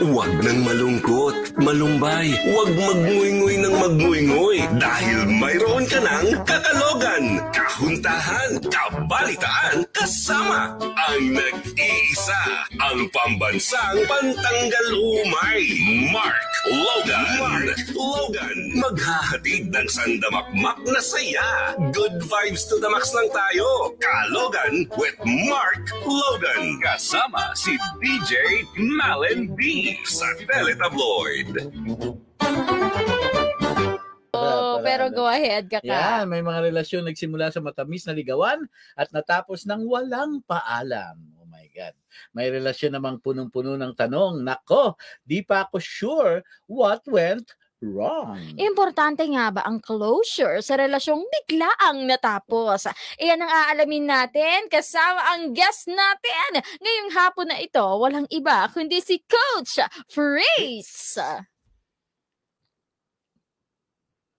Huwag nang malungkot, malumbay, huwag magnguy-nguy ng magnguy-nguy dahil mayroon ka ng kakalogan, kahuntahan, kabalitaan, kasama ang nag-iisa, ang pambansang pantanggal umay, Mark Logan. Mark Logan, maghahatid ng sandamakmak na saya. Good vibes to the max lang tayo. Kalogan with Mark Logan. Kasama si DJ Malen B sa Teletabloid. Oh, pero go ahead, Kaka. Yan, may mga relasyon nagsimula sa matamis na ligawan at natapos ng walang paalam. Oh my God. May relasyon namang punong-puno ng tanong. Nako, di pa ako sure what went wrong. Importante nga ba ang closure sa relasyong biglaang natapos? Iyan ang aalamin natin kasama ang guest natin. Ngayong hapon na ito, walang iba kundi si Coach Freeze.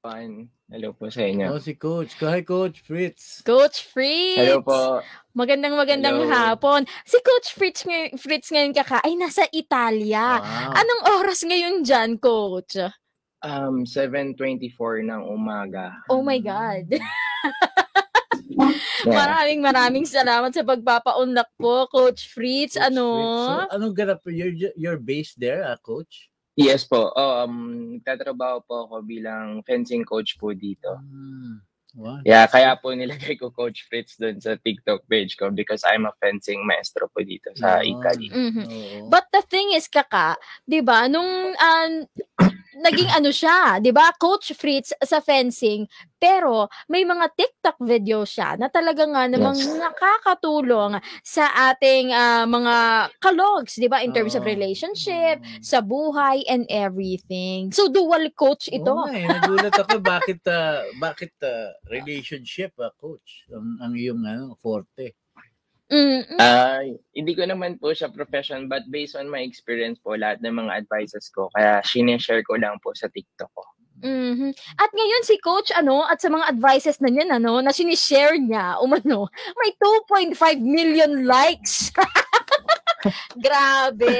Fine. Hello po sa inyo. Oh, si Coach. Hi, Coach Fritz. Coach Fritz. Hello po. Magandang magandang Hello. hapon. Si Coach Fritz, ngay- Fritz ngayon kaka ay nasa Italia. Wow. Anong oras ngayon dyan, Coach? Um, 7.24 ng umaga. Oh my God. Yeah. Maraming maraming salamat sa pagpapaunlak po, Coach Fritz. Coach ano? Fritz. So, anong ganap? You're, you're based there, ah, Coach? Yes po. Oh, um, nagtatrabaho po ako bilang fencing coach po dito. Hmm. Wow. Yeah, kaya po nilagay ko Coach Fritz doon sa TikTok page ko because I'm a fencing maestro po dito sa Yun. Italy. Mhm. Oo. But the thing is, kaka, 'di ba, nung ah, naging ano siya, 'di ba, Coach Fritz sa fencing, pero may mga TikTok video siya na talaga nga namang Yes. nakakatulong sa ating ah, mga kalogs, 'di ba, in terms of Oo. relationship, sa buhay and everything. So dual coach ito. Nga eh, nagulat ako bakit ah, bakit ah, relationship ah, coach ang, ang iyong ano forte. Mm-mm. Ah, hindi ko naman po siya profession but based on my experience po lahat ng mga advices ko kaya sineshare ko lang po sa TikTok ko. Mhm. At ngayon si coach ano at sa mga advices na niyan ano na sinishare niya umano may 2.5 million likes. Grabe.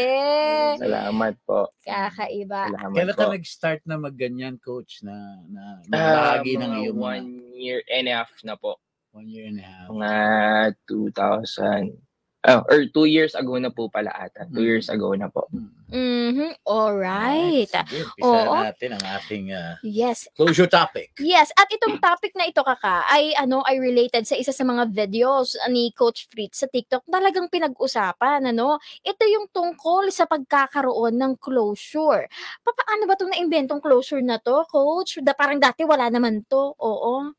Salamat po. Kakaiba. Salamat Kailan po. ka nag-start na magganyan coach na na Ah, ng mga iyong mga one year and a half na po. One year and a half. Mga 2000 oh, or two years ago na po pala ata. Two Mm. years ago na po. Hmm. Mhm. All right. Sige, umpisa Oo. natin ang ating ah, Yes. closure topic. Yes, at itong topic na ito kaka ay ano ay related sa isa sa mga videos ni Coach Fritz sa TikTok. Talagang pinag-usapan ano. Ito yung tungkol sa pagkakaroon ng closure. Pa- Paano ba 'tong naimbentong closure na to, Coach? Da parang dati wala naman to. Oo.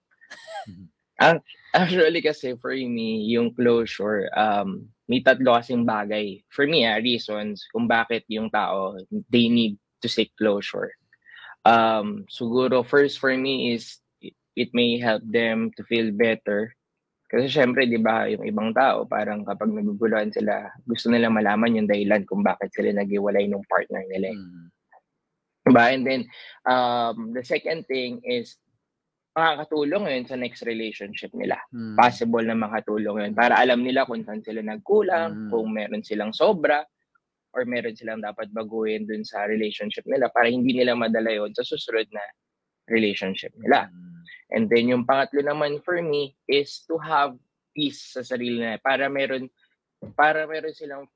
Actually kasi for me, yung closure, um, may tatlo kasing bagay. For me, ah, reasons kung bakit yung tao, they need to seek closure. Um, siguro first for me is it, it may help them to feel better. Kasi syempre, di ba, yung ibang tao, parang kapag naguguluhan sila, gusto nila malaman yung dahilan kung bakit sila naghiwalay ng partner nila. eh. Mm. Diba? And then, um, the second thing is, makakatulong yun sa next relationship nila. Mm. Possible na makatulong yun. Para alam nila kung saan sila nagkulang, Mm. kung meron silang sobra, or meron silang dapat baguhin dun sa relationship nila para hindi nila madala yun sa susunod na relationship nila. Mm. And then yung pangatlo naman for me is to have peace sa sarili nila para meron para meron silang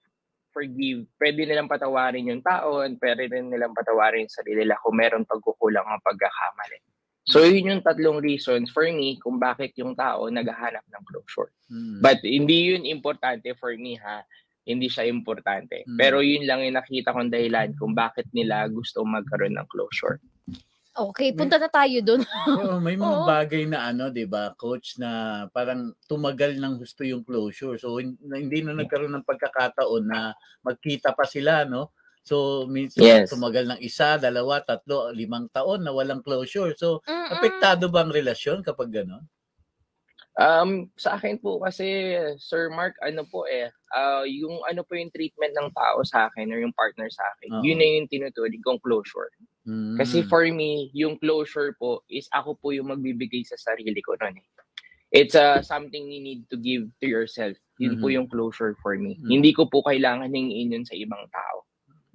forgive. Pwede nilang patawarin yung taon, pwede rin nilang patawarin yung sarili nila kung meron pagkukulang ang pagkakamali. So yun yung tatlong reasons for me kung bakit yung tao naghahanap ng closure. Mm. But hindi yun importante for me ha. Hindi siya importante. Mm. Pero yun lang yung nakita kong dahilan kung bakit nila gusto magkaroon ng closure. Okay, punta na tayo doon. Oo, may mga Oo. bagay na ano, 'di ba, coach na parang tumagal ng gusto yung closure. So hindi na nagkaroon ng pagkakataon na magkita pa sila, no? So minsan Yes. tumagal ng isa, dalawa, tatlo, limang taon na walang closure. So Mm-mm. apektado ba ang relasyon kapag gano'n? Um, sa akin po kasi, Sir Mark, ano po eh, ah, yung ano po yung treatment ng tao sa akin or yung partner sa akin, Oo. yun na yung tinutulig kong closure. Mm. Kasi for me, yung closure po is ako po yung magbibigay sa sarili ko nun eh. It's uh, something you need to give to yourself. Yun po Mhm. yung closure for me. Mhm. Hindi ko po kailangan hingin yun sa ibang tao.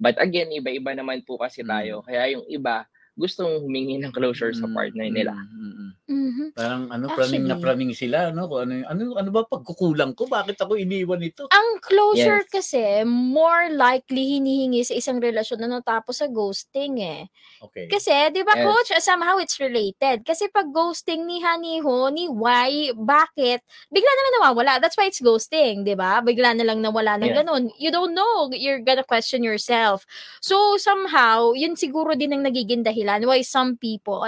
But again, iba-iba naman po kasi tayo. Kaya yung iba, gustong humingi ng closure sa Mm, partner nila. mm, mm. Mhm. Parang ano, praning na Actually. praning sila, no? Kung ano, ano, ano ba pagkukulang ko? Bakit ako iniwan ito? Ang closure Yes. kasi, more likely hinihingi sa isang relasyon na natapos sa ghosting eh. Okay. Kasi, di ba Yes. coach, somehow it's related. Kasi pag ghosting ni Haniho, ni Y, bakit? Bigla na lang nawawala. That's why it's ghosting, di ba? Bigla na lang nawala ng Yeah. ganun. You don't know. You're gonna question yourself. So, somehow, yun siguro din ang nagiging dahilan why some people,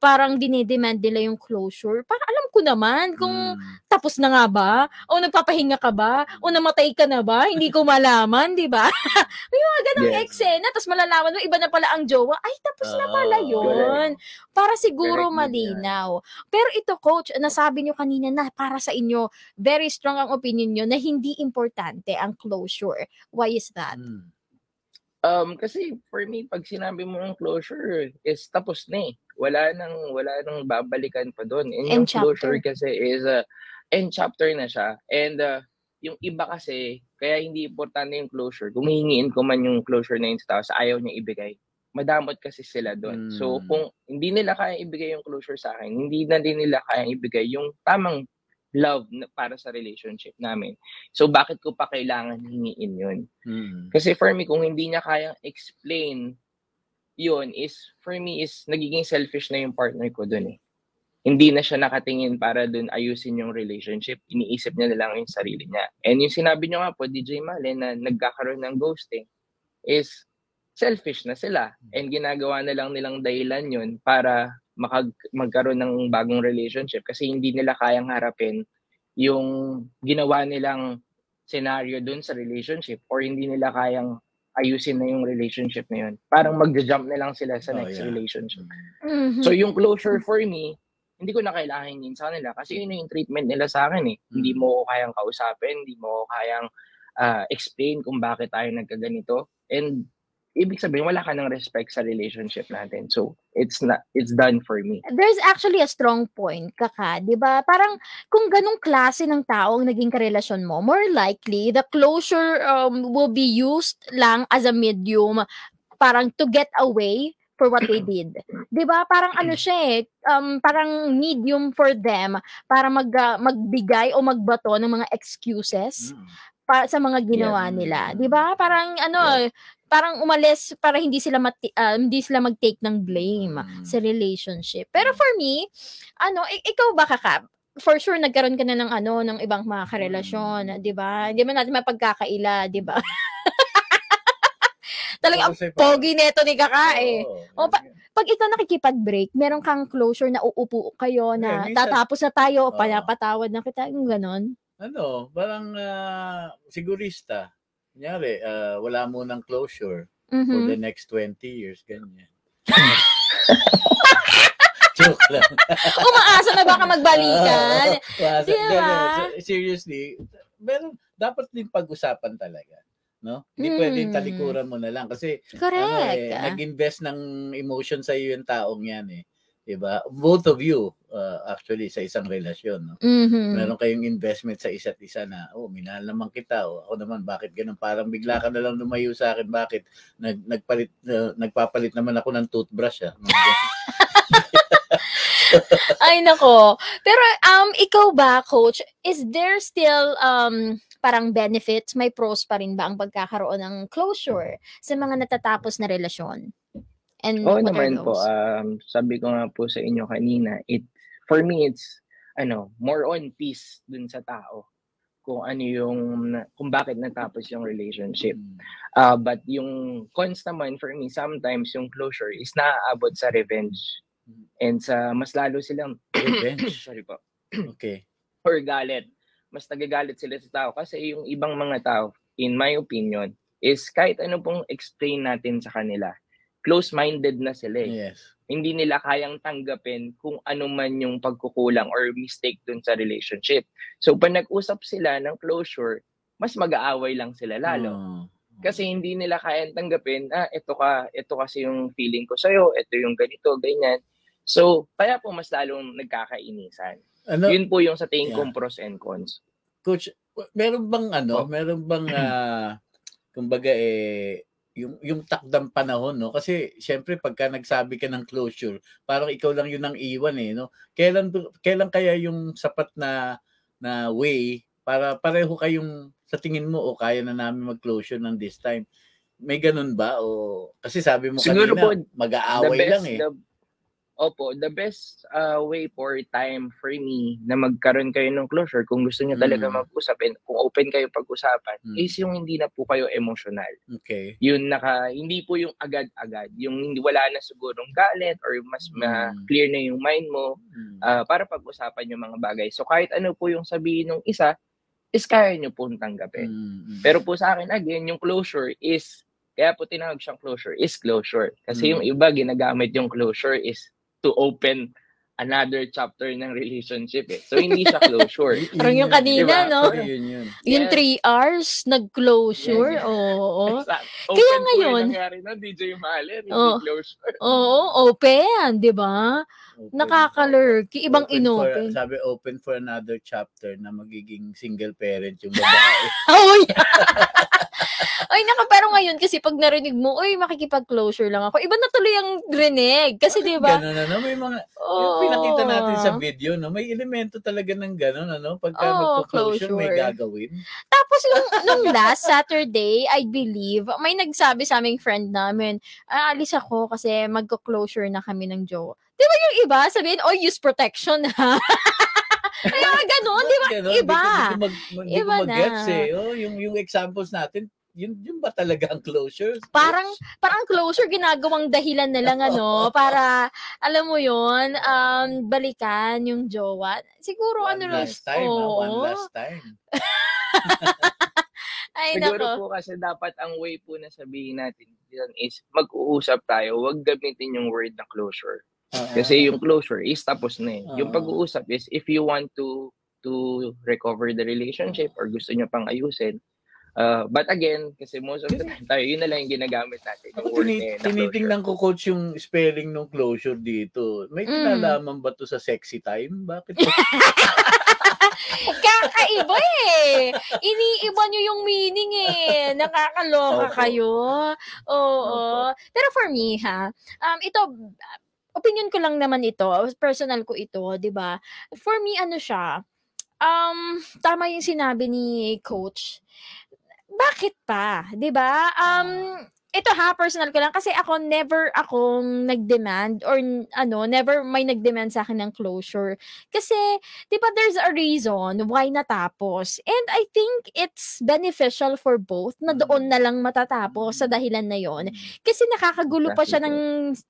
parang dinidemand nila yung closure. Parang alam ko naman kung Mm. tapos na nga ba? O nagpapahinga ka ba? O namatay ka na ba? Hindi ko malaman, di ba? May mga ganong Yes. eksena, tapos malalaman mo, iba na pala ang jowa. Ay, tapos na pala Ah, yun. Para siguro Correct malinaw. Pero ito, coach, nasabi nyo kanina na para sa inyo, very strong ang opinion nyo na hindi importante ang closure. Why is that? Mm. Um, kasi for me, pag sinabi mo ng closure, is tapos na eh. Wala nang, wala nang babalikan pa doon. And End yung closure chapter. kasi is, uh, end chapter na siya. And uh, yung iba kasi, kaya hindi importante yung closure. Kung hihingiin ko man yung closure na yun sa tao, ayaw niya ibigay. Madamot kasi sila doon. So, Mm. kung hindi nila kaya ibigay yung closure sa akin, hindi na din nila kaya ibigay yung tamang love na para sa relationship namin. So, bakit ko pa kailangan hingiin yun? Mm. Kasi for me, kung hindi niya kayang explain yun is, for me is, nagiging selfish na yung partner ko dun eh. Hindi na siya nakatingin para dun ayusin yung relationship. Iniisip niya na lang yung sarili niya. And yung sinabi niyo nga po, DJ Malen, na nagkakaroon ng ghosting, is selfish na sila. And ginagawa na lang nilang dahilan yun para makag- magkaroon ng bagong relationship kasi hindi nila kayang harapin yung ginawa nilang scenario dun sa relationship or hindi nila kayang ayusin na yung relationship na yun. Parang magja-jump na lang sila sa Oh, next yeah. relationship. Mhm. So yung closure for me, hindi ko na kailangan yun sa kanila kasi yun yung treatment nila sa akin eh. Hindi mo ko kayang kausapin, hindi mo ko kayang ah, explain kung bakit tayo nagkaganito. And ibig sabihin, wala ka ng respect sa relationship natin. So it's not, it's done for me. There's actually a strong point, kaka, 'di ba? Parang kung ganong klase ng tao ang naging karelasyon mo, more likely the closure um, will be used lang as a medium parang to get away for what they did. 'Di ba? Parang ano siya eh, um, parang medium for them para mag ah, magbigay o magbato ng mga excuses Mm. pa sa mga ginawa Yeah. nila, 'di ba? Parang ano, parang umalis para hindi sila mati- ah, hindi sila mag-take ng blame Mm. sa relationship. Pero for me, ano, i- ikaw ba kaka? For sure nagkaroon ka na ng ano ng ibang mga karelasyon, 'di ba? Hindi man natin mapagkakaila, 'di ba? Talaga ang pogi neto ni kaka eh. Oo. O, pa- Pag ikaw nakikipag-break, meron kang closure na uupo kayo na minsan- tatapos na tayo, Oo. panapatawad na kita, yung ganon. ano, parang ah, sigurista. Kunyari, ah, wala mo ng closure for Mhm. the next 20 years, ganyan. Joke lang. Umaasa na baka magbalikan. Wasa, Di ba? ganun. So, seriously, meron, dapat din pag-usapan talaga. No? Hindi Mm. pwedeng talikuran mo na lang kasi ano, Correct. eh, nag-invest ng emotion sa iyo yung taong yan eh. 'Di ba? Both of you uh, actually sa isang relasyon, no? Mhm. Meron kayong investment sa isa't isa na, oh, minahal naman kita. Oh, ako naman, bakit ganun? Parang bigla ka na lang lumayo sa akin. Bakit? Nag, nagpalit, uh, nagpapalit naman ako ng toothbrush. Ah. Ay nako. Pero um ikaw ba coach, is there still um parang benefits, may pros pa rin ba ang pagkakaroon ng closure sa mga natatapos na relasyon? And Oo what are naman po. those? Um, sabi ko nga po sa inyo kanina, it for me it's ano, more on peace dun sa tao. Kung ano yung kung bakit natapos yung relationship. Uh, but yung cons naman for me sometimes yung closure is naaabot sa revenge. And sa mas lalo silang Revenge. sorry po, Okay. or galit. Mas nagagalit sila sa tao kasi yung ibang mga tao, in my opinion, is kahit ano pong explain natin sa kanila, close-minded na sila eh Yes. hindi nila kayang tanggapin kung ano man yung pagkukulang or mistake dun sa relationship. So, pag nag-usap sila ng closure, mas mag-aaway lang sila lalo. Oh. Kasi hindi nila kayang tanggapin, ah, ito ka, ito kasi yung feeling ko sa'yo, ito yung ganito, ganyan. So, kaya po mas lalong nagkakainisan. Ano, Yun po yung sa tingin Yeah. kong pros and cons. coach, meron bang ano, Oh. meron bang ah, kumbaga eh yung yung takdang panahon no? Kasi syempre pagka nagsabi ka ng closure parang ikaw lang yun ang iwan eh no? Kailan kailan kaya yung sapat na na way para pareho kayong sa tingin mo o kaya na namin mag-closure ng this time? May ganun ba? O kasi sabi mo Siguro kanina mag-aaway best, lang eh. the, opo, the best uh, way for time for me na magkaroon kayo ng closure kung gusto niyo talaga Mm. mag-usap and kung open kayo pag-usapan Mm. is yung hindi na po kayo emotional. okay Yun naka hindi po yung agad-agad, yung hindi wala na sigurong galit or mas ma Mm. clear na yung mind mo Mm. ah, para pag-usapan yung mga bagay. So kahit ano po yung sabihin ng isa, is kaya niyo pong tanggapin. Mm. Pero po sa akin, again, yung closure is, kaya po tinawag siyang closure, is closure. Kasi Mm. yung iba, ginagamit yung closure is to open another chapter ng relationship eh. So, hindi siya closure. Parang yun yung yun, kanina, diba? no? Yun, yun, yun. Yung Yes. 3 hours, nag-closure. Yes, yes. Oo. Exact. Kaya Open po ngayon- yung nangyari na DJ Malen, hindi Oh. closure. Oo, open, di ba? Open. Nakaka-lurky. Ibang Open inopen. For, sabi, open for another chapter na magiging single parent yung babae. Oh, yeah. Ay, naka, pero ngayon kasi pag narinig mo, uy, makikipag-closure lang ako. Iba na tuloy ang rinig. Kasi, di ba? Ganun, ano, may mga, Oo. yung pinakita natin sa video, no, may elemento talaga ng ganun, ano, pagka Oo, magpo-closure, may closure. gagawin. Tapos nung, nung last Saturday, I believe, may nagsabi sa aming friend namin, ah, alis ako kasi magko-closure na kami ng Joe. Di ba yung iba, sabihin, oh, use protection ha. Kaya ganun, di ba? Ganun, Iba. Di mag, mag, di Iba na. eh. Oh, yung, yung examples natin, yun, yun ba talaga ang closure? Parang, parang closure, ginagawang dahilan na lang, ano, para, alam mo yon um, balikan yung jowa. Siguro, one ano last time, ah, one last time. Ay, Siguro nako. po kasi dapat ang way po na sabihin natin is mag-uusap tayo, huwag gamitin yung word na closure. Kasi yung closure is tapos na eh. Yung Oo. pag-uusap is if you want to to recover the relationship or gusto nyo pang ayusin. Uh, but again, kasi most of the time tayo, yun na lang yung ginagamit natin. Yung Ako word tini- tinitingnan ko coach yung spelling ng closure dito. May Mm. kinalaman ba to sa sexy time? Bakit? Kakaiba eh. Iniiba nyo yung meaning eh. Nakakaloka Opo. kayo. Oo. Pero for me ha, um, ito, opinion ko lang naman ito. Personal ko ito, di ba? For me, ano siya, um, tama yung sinabi ni coach. Bakit pa? Di ba? Um, ito ha, personal ko lang. Kasi ako, never akong nag-demand or ano, never may nag-demand sa akin ng closure. Kasi, di ba, there's a reason why natapos. And I think it's beneficial for both na doon na lang matatapos sa dahilan na yon Kasi nakakagulo pa siya ng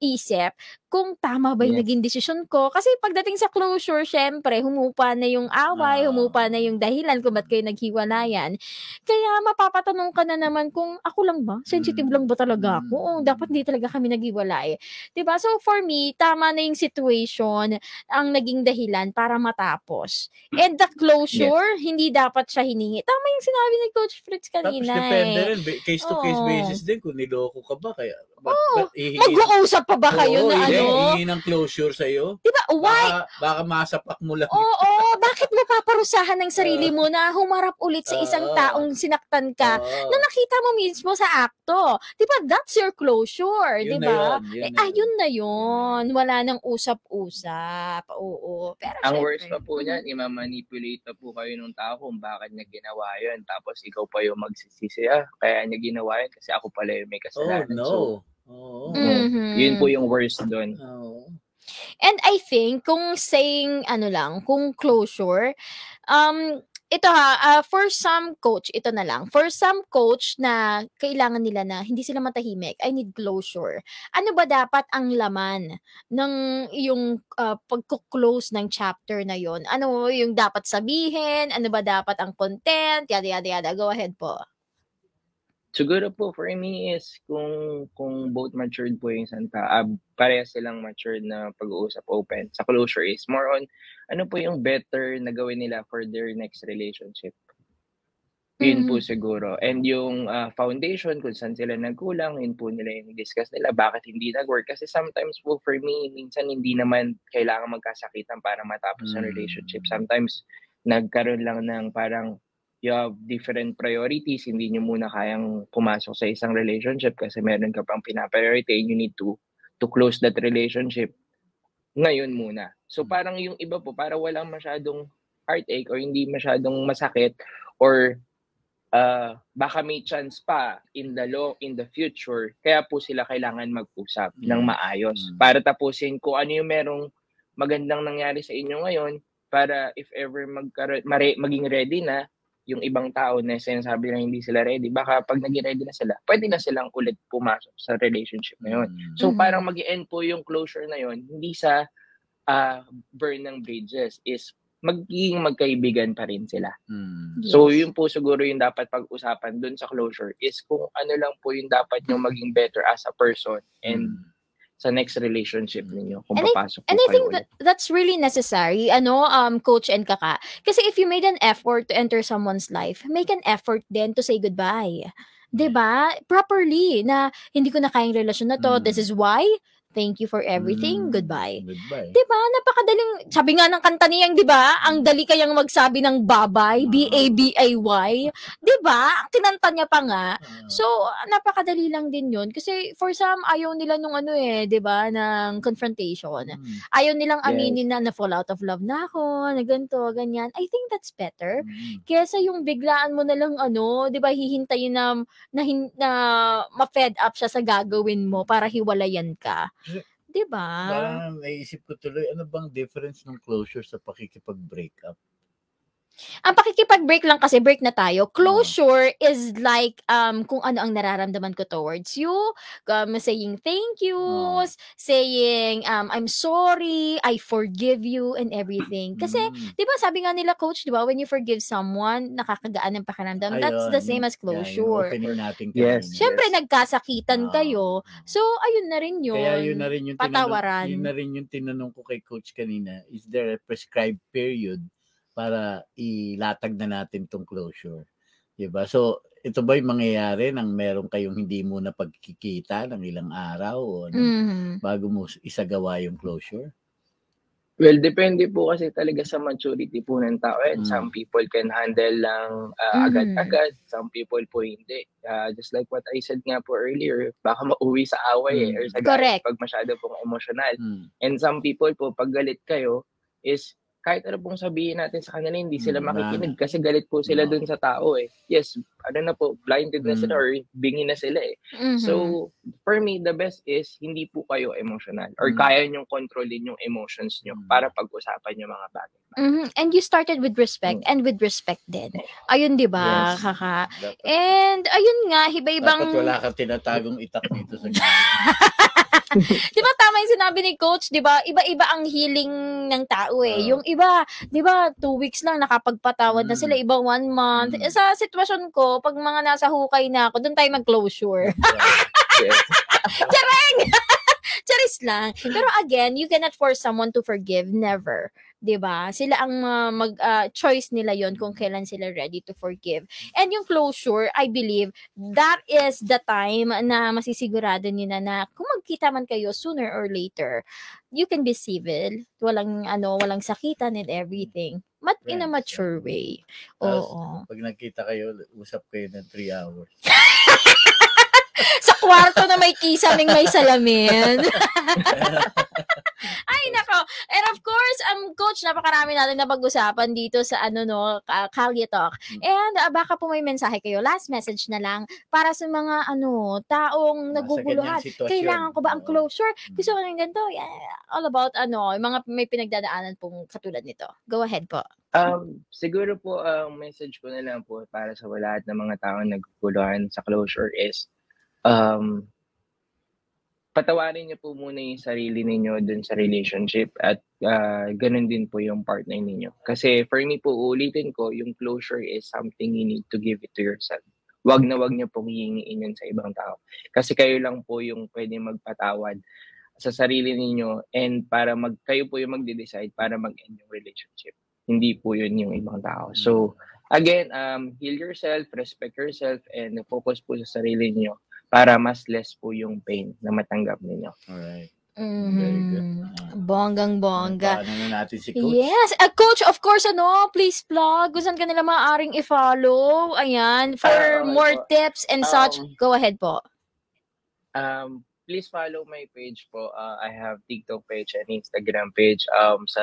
isip kung tama ba yung Yes. naging desisyon ko. Kasi pagdating sa closure, syempre, humupa na yung away, Ah. humupa na yung dahilan kung ba't kayo naghiwalayan. Kaya mapapatanong ka na naman kung ako lang ba? Sensitive Mm. lang ba talaga ako? O dapat hindi talaga kami naghiwalay. ba So for me, tama na yung situation ang naging dahilan para matapos. And the closure, hindi dapat siya hiningi. Tama yung sinabi ni Coach Fritz Tapos kanina depende eh. rin, ba- case-to-case Oo. basis din kung niloko ka ba. Kaya, Oo. ba't ihingi- Mag-uusap pa ba kayo Oo, na hindi, ano? Hihingi ng closure sa'yo. 'Di ba? Why? Baka, baka masapak mo lang. Oo, bakit mo paparusahan ng sarili mo na humarap ulit sa isang Oo. taong sinaktan ka Oo. na nakita mo mismo sa akto. 'Di ba? That's your closure, 'di Yun na ba? yun, yun Eh, na ayun na yun. Wala nang usap-usap. Oo. Pero Ang syempre, worst pa po mhm. niyan, imamanipulate na po kayo ng tao kung bakit niya ginawa yun. Tapos ikaw pa yung magsisisi, ah, kaya niya ginawa yun kasi ako pala yung may Oh, kasalanan. no. So, Oo. Mhm. yun po yung worst doon. Oo. And I think, kung saying, ano lang, kung closure, um, ito ha, ah, for some coach, ito na lang, for some coach na kailangan nila na hindi sila matahimik, I need closure. Ano ba dapat ang laman ng yung ah, pagko-close ng chapter na yon? Ano yung dapat sabihin? Ano ba dapat ang content? Yada, yada, yada. Go ahead po. Siguro po for me is kung kung both matured po yung isang ta, uh, pareha silang matured na pag-uusap open. Sa closure is more on ano po yung better na gawin nila for their next relationship. Yun po Mhm. siguro. And yung ah, foundation, kung saan sila nagkulang, yun po nila yung discuss nila, bakit hindi nag-work. Kasi sometimes po for me, minsan hindi naman kailangan magkasakitan para matapos ang Mm. relationship. Sometimes nagkaroon lang ng parang you have different priorities, hindi nyo muna kayang pumasok sa isang relationship kasi meron ka pang pinapriority and you need to to close that relationship ngayon muna. So parang yung iba po, para walang masyadong heartache or hindi masyadong masakit or uh, baka may chance pa in the long in the future kaya po sila kailangan mag-usap ng Mm. maayos Mm. para tapusin kung ano yung merong magandang nangyari sa inyo ngayon para if ever magkaroon mare, maging ready na yung ibang tao na sinasabi na hindi sila ready baka pag naging ready na sila pwede na silang ulit pumasok sa relationship na yun Mm. So parang mag end po yung closure na yon hindi sa ah, burn ng bridges is magiging magkaibigan pa rin sila. Mm. So Yes. yun po siguro yung dapat pag-usapan dun sa closure is kung ano lang po yung dapat yung maging better as a person and Mm. Sa next relationship ninyo kung And I- papasok po And I think that that's really necessary, ano, um, coach and kaka. Kasi if you made an effort to enter someone's life, make an effort then to say goodbye. 'Di ba? Properly na hindi ko na kayang relasyon na to. Mm. This is why. Thank you for everything. Mm. Goodbye. Goodbye. 'Di ba? Napakadaling. Sabi nga ng kanta niyang, 'di ba? Ang dali kayang magsabi ng babay, B A B A Y. 'Di ba? Ang kinanta niya pa nga. Ah. So, napakadali lang din 'yun kasi for some ayaw nila nung ano eh, 'di ba, ng confrontation. Mm. Ayaw nilang Yes. aminin na na-fall out of love na ako, na ganito, ganyan. I think that's better. Mm. Kesa yung biglaan mo na lang ano, 'di ba, hihintayin na na, na ma-fed up siya sa gagawin mo para hiwalayan ka. 'Di ba? Parang naisip ko tuloy, ano bang difference ng closure sa pakikipag-break up? Ang pakikipag-break lang kasi break na tayo. Closure is like um kung ano ang nararamdaman ko towards you, um, saying thank yous, saying um I'm sorry, I forgive you and everything. Kasi Mm. 'di ba sabi nga nila coach, 'di ba, when you forgive someone, nakakagaan ng pakiramdam. That's the Ayun, same as Yeah, yung closure. opening natin Yes. kanina. Siyempre Yes. nagkasakitan Ah. kayo. So ayun na rin 'yun. Kaya yun na rin yung Patawaran. tinanong, yun na rin yung tinanong ko kay coach kanina, is there a prescribed period para ilatag na natin tong closure? 'Di ba? So, ito ba yung mangyayari nang meron kayong hindi muna pagkikita ng ilang araw o ano, Mhm. bago mo isagawa yung closure? Well, depende po kasi talaga sa maturity po ng tao. And Mm. some people can handle lang ah, Mhm. agad-agad. Some people po hindi. Ah, just like what I said nga po earlier, baka mauwi sa away eh, Mm. or sa galit pag masyado pong emotional. Mm. And some people po, pag galit kayo, is kahit ano pong sabihin natin sa kanila, hindi sila Mm, makikinig kasi galit po sila No. dun sa tao eh. Yes, ano na po, blinded na Mm. sila or bingi na sila eh. Mhm. So, for me, the best is hindi po kayo emotional or Mm. kaya nyong kontrolin yung emotions nyo Mm. para pag-usapan yung mga bagay. Mhm. And you started with respect and with respect din. Ayun 'di ba, Yes. kaka? Dapat, And ayun nga, iba-ibang dapat wala kang tinatagong itak dito sa. 'Di ba tama 'yung sinabi ni coach, 'di ba? Iba-iba ang healing ng tao eh. Oo. yung iba, 'di ba, two weeks lang nakapagpatawad na Mm. sila, iba one month. Mm. Sa sitwasyon ko, pag mga nasa hukay na ako, doon tayo mag-closure. Yes. Lang. Pero again, you cannot force someone to forgive. Never. 'Di ba? Sila ang uh, mag uh, choice nila 'yon kung kailan sila ready to forgive. And yung closure, I believe that is the time na masisigurado niyo na na kung magkita man kayo sooner or later, you can be civil, walang ano, walang sakitan and everything. But in a mature way. Tapos, Oo. Pag nagkita kayo, usap kayo ng 3 hours. Sa kwarto na may kisaming may salamin. Ay, nako. And of course, um, coach, napakarami natin na pag-usapan dito sa ano no, Ka- Kalye Talk. And uh, baka po may mensahe kayo. Last message na lang para sa mga ano, taong naguguluhan. Kailangan ko ba ang closure? Mm. Gusto ko ng ganito. Yeah, all about ano, yung mga may pinagdadaanan pong katulad nito. Go ahead po. Um, siguro po, ang message ko na lang po para sa lahat ng mga tao na nagkukuluhan sa closure is, um, patawarin niyo po muna yung sarili ninyo dun sa relationship at uh, ganun din po yung partner ninyo. Kasi for me po, ulitin ko, yung closure is something you need to give it to yourself. Wag na wag niyo pong hihingiin yun sa ibang tao. Kasi kayo lang po yung pwede magpatawad sa sarili ninyo and para mag kayo po yung magde-decide para mag-end yung relationship. Hindi po yun yung ibang tao. So, again, um, heal yourself, respect yourself, and focus po sa sarili niyo para mas less po yung pain na matanggap ninyo. Alright. Very good. Mhm. Ah. Bonggang bongga. Paano na natin si Coach? Yes. Uh, coach, of course, ano, please plug. Kung saan ka nila maaaring i-follow. Ayan. For Ah, okay more po. tips and such, Um, go ahead po. Um, please follow my page po. Uh, I have TikTok page and Instagram page. Um, sa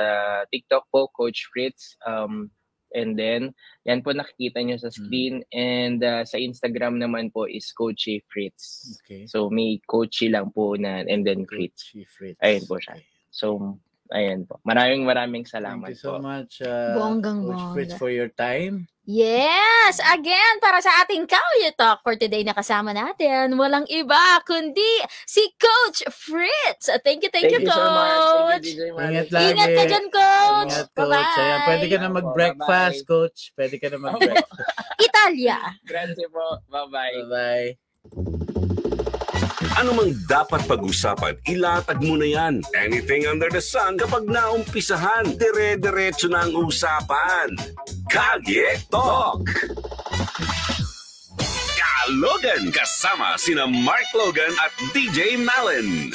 TikTok po, Coach Fritz. Um, and then, yan po nakikita nyo sa screen. And uh, sa Instagram naman po is Coachy Fritz. Okay. So, may Coachy lang po na and then Fritz. Coach Fritz. Ayun po siya. Okay. So, ayan po. Maraming maraming Thank salamat you so po. much, uh, Bonggang Coach Fritz, for your time. Yes! Again, para sa ating Kalye Talk for today na kasama natin, walang iba kundi si Coach Fritz. Thank you, thank, you, so much. Coach. Thank you, DJ Manny. Ingat lagi. Ingat ka dyan, Coach. Ingat, Coach. Bye-bye. Ayan, pwede ka na mag-breakfast, bye-bye. Coach. Pwede ka na mag-breakfast. Italia. Grazie po. Bye-bye. Bye-bye. Ano mang dapat pag-usapan, ilatag mo na yan. Anything under the sun, kapag naumpisahan, dire-diretso na ang usapan. Kalye Talk! Kalogan kasama sina Mark Logan at DJ Mallon.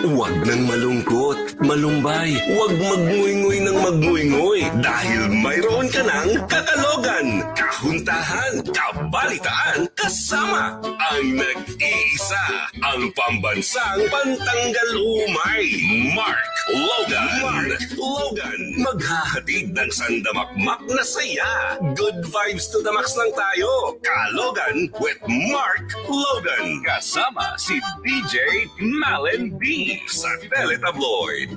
Huwag nang malungkot, malumbay, huwag magnguynggoy ng magnguynggoy dahil mayroon ka ng kakalogan, kahuntahan, kabalitaan, kasama ang nag-iisa, ang pambansang pantanggal umay, Mark Logan. Mark Logan, maghahatid ng sandamakmak na saya. Good vibes to the max lang tayo. Kalogan with Mark Logan. Kasama si DJ Malen B sa Teletabloid.